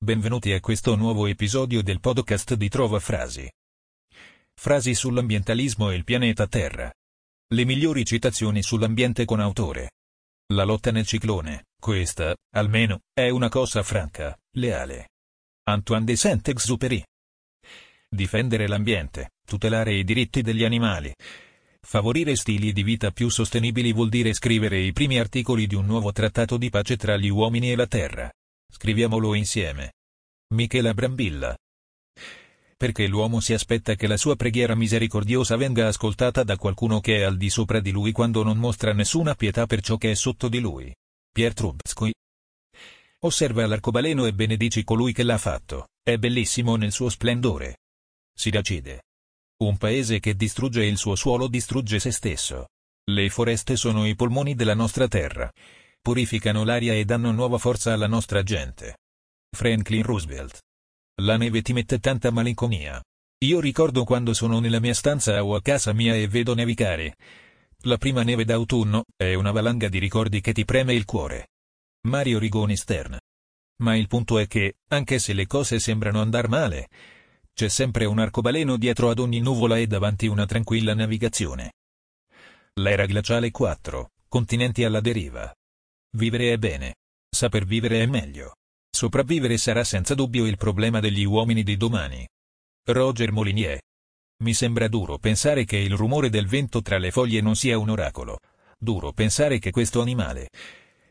Benvenuti a questo nuovo episodio del podcast di Trova Frasi. Frasi sull'ambientalismo e il pianeta Terra. Le migliori citazioni sull'ambiente con autore. La lotta nel ciclone, questa, almeno, è una cosa franca, leale. Antoine de Saint-Exupéry. Difendere l'ambiente, tutelare i diritti degli animali. Favorire stili di vita più sostenibili vuol dire scrivere i primi articoli di un nuovo trattato di pace tra gli uomini e la terra. Scriviamolo insieme. Michela Brambilla. Perché l'uomo si aspetta che la sua preghiera misericordiosa venga ascoltata da qualcuno che è al di sopra di lui quando non mostra nessuna pietà per ciò che è sotto di lui. Pier Trubsky. Osserva l'arcobaleno e benedici colui che l'ha fatto, è bellissimo nel suo splendore. Siracide. Un paese che distrugge il suo suolo distrugge se stesso. Le foreste sono i polmoni della nostra terra purificano l'aria e danno nuova forza alla nostra gente. Franklin Roosevelt. La neve ti mette tanta malinconia. Io ricordo quando sono nella mia stanza o a casa mia e vedo nevicare. La prima neve d'autunno è una valanga di ricordi che ti preme il cuore. Mario Rigoni Stern. Ma il punto è che, anche se le cose sembrano andar male, c'è sempre un arcobaleno dietro ad ogni nuvola e davanti una tranquilla navigazione. L'era glaciale 4, continenti alla deriva. Vivere è bene. Saper vivere è meglio. Sopravvivere sarà senza dubbio il problema degli uomini di domani. Roger Molinier. Mi sembra duro pensare che il rumore del vento tra le foglie non sia un oracolo. Duro pensare che questo animale,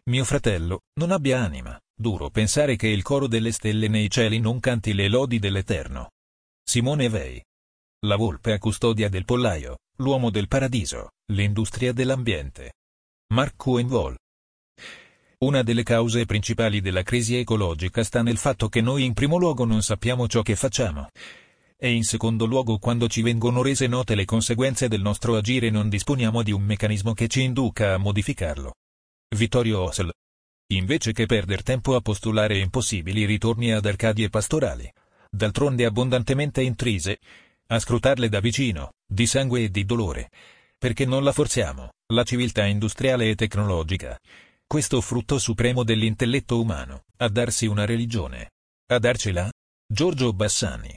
mio fratello, non abbia anima. Duro pensare che il coro delle stelle nei cieli non canti le lodi dell'Eterno. Simone Vei. La volpe a custodia del pollaio, l'uomo del paradiso, l'industria dell'ambiente. Mark Coenvol. Una delle cause principali della crisi ecologica sta nel fatto che noi in primo luogo non sappiamo ciò che facciamo. E in secondo luogo quando ci vengono rese note le conseguenze del nostro agire non disponiamo di un meccanismo che ci induca a modificarlo. Vittorio Osel. Invece che perder tempo a postulare impossibili ritorni ad arcadie pastorali, d'altronde abbondantemente intrise, a scrutarle da vicino, di sangue e di dolore, perché non la forziamo, la civiltà industriale e tecnologica, questo frutto supremo dell'intelletto umano, a darsi una religione. A darcela? Giorgio Bassani.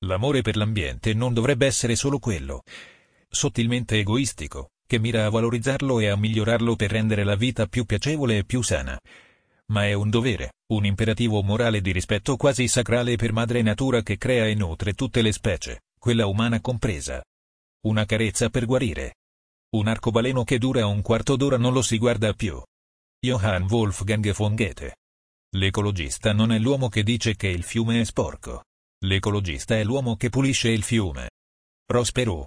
L'amore per l'ambiente non dovrebbe essere solo quello, sottilmente egoistico, che mira a valorizzarlo e a migliorarlo per rendere la vita più piacevole e più sana. Ma è un dovere, un imperativo morale di rispetto quasi sacrale per madre natura che crea e nutre tutte le specie, quella umana compresa. Una carezza per guarire, un arcobaleno che dura un quarto d'ora non lo si guarda più. Johann Wolfgang von Goethe. L'ecologista non è l'uomo che dice che il fiume è sporco. L'ecologista è l'uomo che pulisce il fiume. Ross Perot.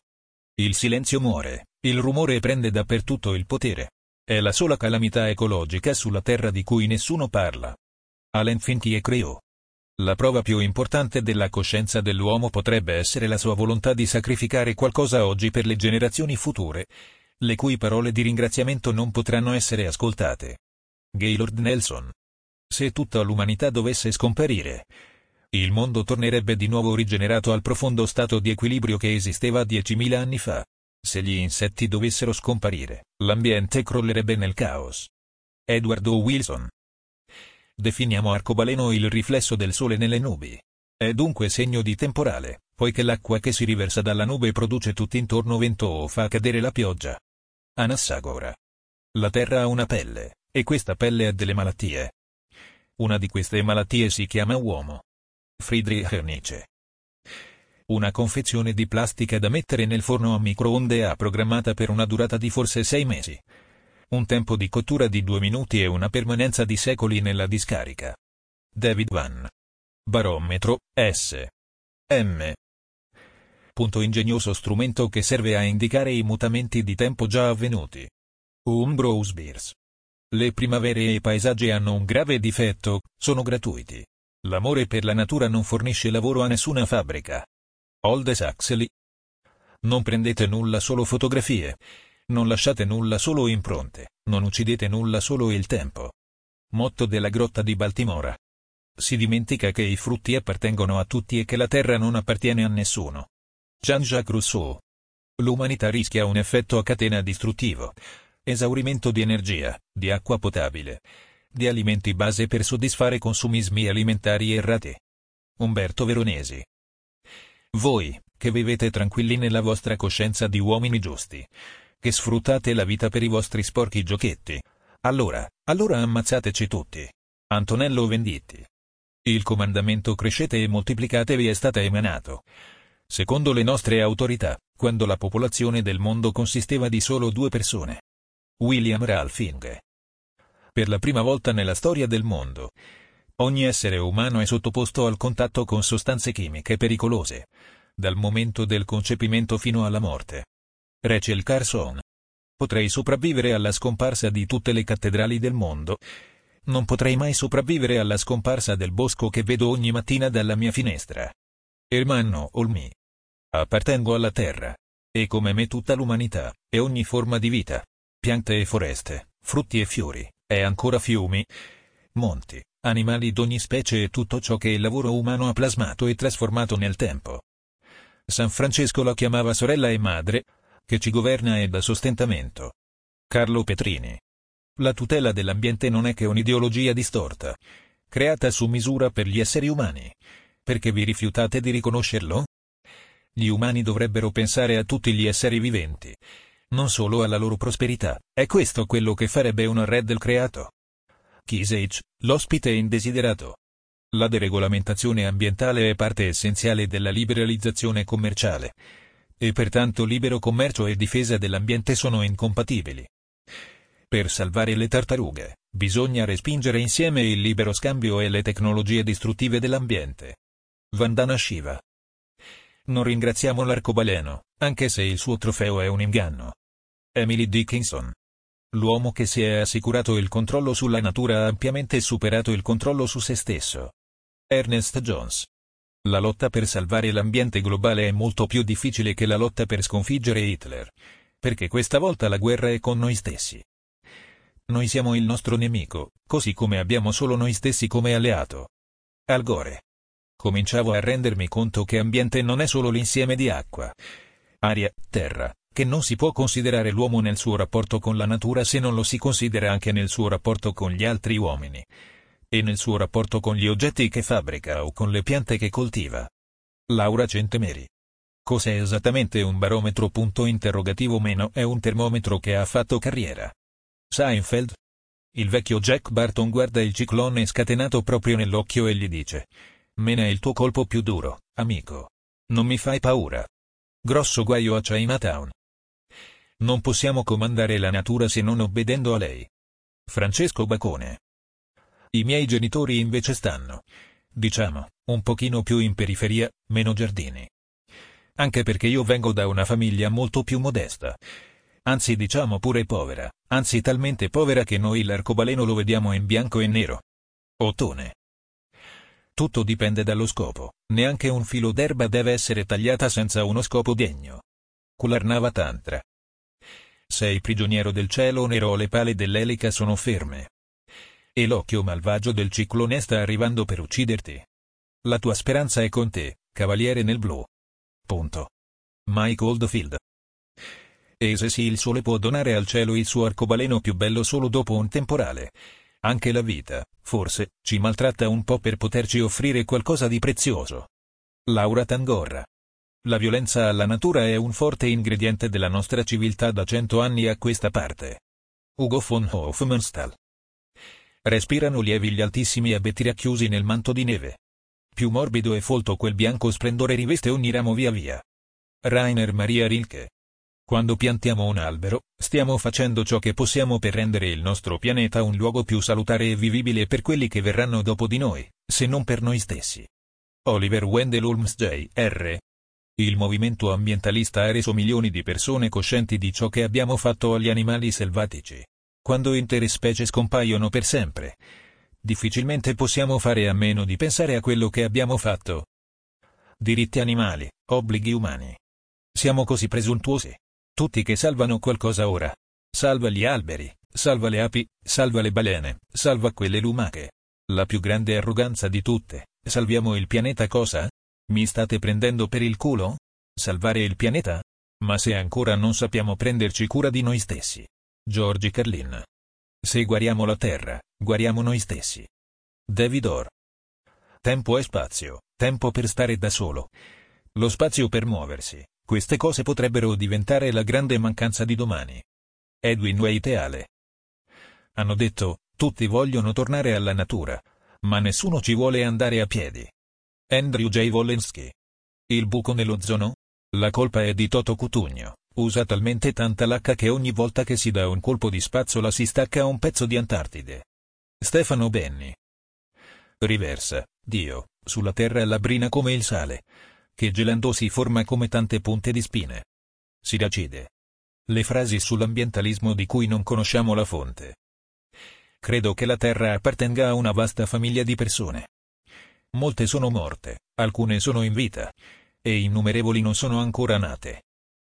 Il silenzio muore, il rumore prende dappertutto il potere. È la sola calamità ecologica sulla terra di cui nessuno parla. Alain Finkielkraut. La prova più importante della coscienza dell'uomo potrebbe essere la sua volontà di sacrificare qualcosa oggi per le generazioni future, le cui parole di ringraziamento non potranno essere ascoltate. Gaylord Nelson. Se tutta l'umanità dovesse scomparire, il mondo tornerebbe di nuovo rigenerato al profondo stato di equilibrio che esisteva 10.000 anni fa. Se gli insetti dovessero scomparire, l'ambiente crollerebbe nel caos. Edward O. Wilson. Definiamo arcobaleno il riflesso del sole nelle nubi. È dunque segno di temporale, poiché l'acqua che si riversa dalla nube produce tutt'intorno vento o fa cadere la pioggia. Anassagora. La Terra ha una pelle, e questa pelle ha delle malattie. Una di queste malattie si chiama uomo. Friedrich Nietzsche. Una confezione di plastica da mettere nel forno a microonde ha programmata per una durata di forse sei mesi. Un tempo di cottura di due minuti e una permanenza di secoli nella discarica. David Van. Barometro, S. M punto ingegnoso strumento che serve a indicare i mutamenti di tempo già avvenuti. Umbrose Beers. Le primavere e i paesaggi hanno un grave difetto, sono gratuiti. L'amore per la natura non fornisce lavoro a nessuna fabbrica. Aldous Huxley. Non prendete nulla solo fotografie. Non lasciate nulla solo impronte. Non uccidete nulla solo il tempo. Motto della grotta di Baltimora. Si dimentica che i frutti appartengono a tutti e che la terra non appartiene a nessuno. Jean-Jacques Rousseau. L'umanità rischia un effetto a catena distruttivo. Esaurimento di energia, di acqua potabile, di alimenti base per soddisfare consumismi alimentari errati. Umberto Veronesi. Voi, che vivete tranquilli nella vostra coscienza di uomini giusti, che sfruttate la vita per i vostri sporchi giochetti, allora, allora ammazzateci tutti. Antonello Venditti. Il comandamento crescete e moltiplicatevi è stato emanato. Secondo le nostre autorità, quando la popolazione del mondo consisteva di solo due persone. William Ralphing. Per la prima volta nella storia del mondo, ogni essere umano è sottoposto al contatto con sostanze chimiche pericolose, dal momento del concepimento fino alla morte. Rachel Carson. Potrei sopravvivere alla scomparsa di tutte le cattedrali del mondo. Non potrei mai sopravvivere alla scomparsa del bosco che vedo ogni mattina dalla mia finestra. Ermanno Olmi. Appartengo alla terra. E come me tutta l'umanità, e ogni forma di vita. Piante e foreste, frutti e fiori, e ancora fiumi, monti, animali d'ogni specie e tutto ciò che il lavoro umano ha plasmato e trasformato nel tempo. San Francesco la chiamava sorella e madre, che ci governa e dà sostentamento. Carlo Petrini. La tutela dell'ambiente non è che un'ideologia distorta, creata su misura per gli esseri umani. Perché vi rifiutate di riconoscerlo? Gli umani dovrebbero pensare a tutti gli esseri viventi, non solo alla loro prosperità. È questo quello che farebbe un re del creato. Kisage, l'ospite indesiderato. La deregolamentazione ambientale è parte essenziale della liberalizzazione commerciale. E pertanto libero commercio e difesa dell'ambiente sono incompatibili. Per salvare le tartarughe, bisogna respingere insieme il libero scambio e le tecnologie distruttive dell'ambiente. Vandana Shiva non ringraziamo l'arcobaleno, anche se il suo trofeo è un inganno. Emily Dickinson. L'uomo che si è assicurato il controllo sulla natura ha ampiamente superato il controllo su se stesso. Ernest Jones. La lotta per salvare l'ambiente globale è molto più difficile che la lotta per sconfiggere Hitler. Perché questa volta la guerra è con noi stessi. Noi siamo il nostro nemico, così come abbiamo solo noi stessi come alleato. Al Gore cominciavo a rendermi conto che ambiente non è solo l'insieme di acqua, aria, terra, che non si può considerare l'uomo nel suo rapporto con la natura se non lo si considera anche nel suo rapporto con gli altri uomini, e nel suo rapporto con gli oggetti che fabbrica o con le piante che coltiva. Laura Centemeri. Cos'è esattamente un barometro? Punto interrogativo meno è un termometro che ha fatto carriera. Seinfeld? Il vecchio Jack Barton guarda il ciclone scatenato proprio nell'occhio e gli dice Mena è il tuo colpo più duro, amico. Non mi fai paura. Grosso guaio a Chinatown. Non possiamo comandare la natura se non obbedendo a lei. Francesco Bacone. I miei genitori invece stanno, diciamo, un pochino più in periferia, meno giardini. Anche perché io vengo da una famiglia molto più modesta. Anzi diciamo pure povera, anzi talmente povera che noi l'arcobaleno lo vediamo in bianco e nero. Ottone. Tutto dipende dallo scopo, neanche un filo d'erba deve essere tagliata senza uno scopo degno. Kularnava Tantra. Sei prigioniero del cielo nero le pale dell'elica sono ferme. E l'occhio malvagio del ciclone sta arrivando per ucciderti. La tua speranza è con te, cavaliere nel blu. Punto. Mike Oldfield. E se sì il sole può donare al cielo il suo arcobaleno più bello solo dopo un temporale, anche la vita, forse, ci maltratta un po' per poterci offrire qualcosa di prezioso. Laura Tangorra. La violenza alla natura è un forte ingrediente della nostra civiltà da cento anni a questa parte. Ugo von Hofmannsthal. Respirano lievi gli altissimi abeti racchiusi nel manto di neve. Più morbido e folto quel bianco splendore riveste ogni ramo via via. Rainer Maria Rilke. Quando piantiamo un albero, stiamo facendo ciò che possiamo per rendere il nostro pianeta un luogo più salutare e vivibile per quelli che verranno dopo di noi, se non per noi stessi. Oliver Wendell Holmes Jr. Il movimento ambientalista ha reso milioni di persone coscienti di ciò che abbiamo fatto agli animali selvatici. Quando intere specie scompaiono per sempre, difficilmente possiamo fare a meno di pensare a quello che abbiamo fatto. Diritti animali, obblighi umani. Siamo così presuntuosi tutti che salvano qualcosa ora. Salva gli alberi, salva le api, salva le balene, salva quelle lumache. La più grande arroganza di tutte. Salviamo il pianeta cosa? Mi state prendendo per il culo? Salvare il pianeta? Ma se ancora non sappiamo prenderci cura di noi stessi. Giorgi Carlin. Se guariamo la Terra, guariamo noi stessi. David Orr. Tempo e spazio, tempo per stare da solo. Lo spazio per muoversi, queste cose potrebbero diventare la grande mancanza di domani. Edwin Waiteale. Hanno detto, tutti vogliono tornare alla natura, ma nessuno ci vuole andare a piedi. Andrew J. Wolensky. Il buco nell'ozono? La colpa è di Toto Cutugno. Usa talmente tanta lacca che ogni volta che si dà un colpo di spazzola si stacca un pezzo di Antartide. Stefano Benni. Riversa, Dio, sulla terra labbrina come il sale, che gelando si forma come tante punte di spine. Siracide. Le frasi sull'ambientalismo di cui non conosciamo la fonte. Credo che la Terra appartenga a una vasta famiglia di persone. Molte sono morte, alcune sono in vita, e innumerevoli non sono ancora nate.